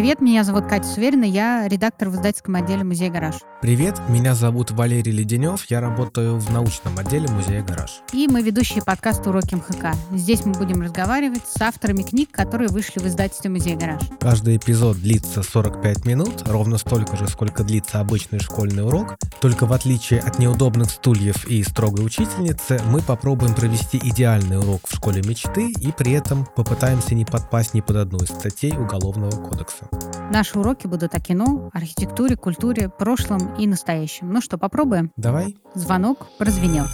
Привет, меня зовут Катя Суверина, я редактор в издательском отделе музея «Гараж». Привет, меня зовут Валерий Леденев, я работаю в научном отделе музея «Гараж». И мы ведущие подкаста «Уроки МХК». Здесь мы будем разговаривать с авторами книг, которые вышли в издательстве музея «Гараж». Каждый эпизод длится 45 минут, ровно столько же, сколько длится обычный школьный урок. Только в отличие от неудобных стульев и строгой учительницы, мы попробуем провести идеальный урок в школе мечты и при этом попытаемся не подпасть ни под одну из статей Уголовного кодекса. Наши уроки будут о кино, архитектуре, культуре, прошлом и настоящем. Ну что, попробуем? Давай. Звонок прозвенел.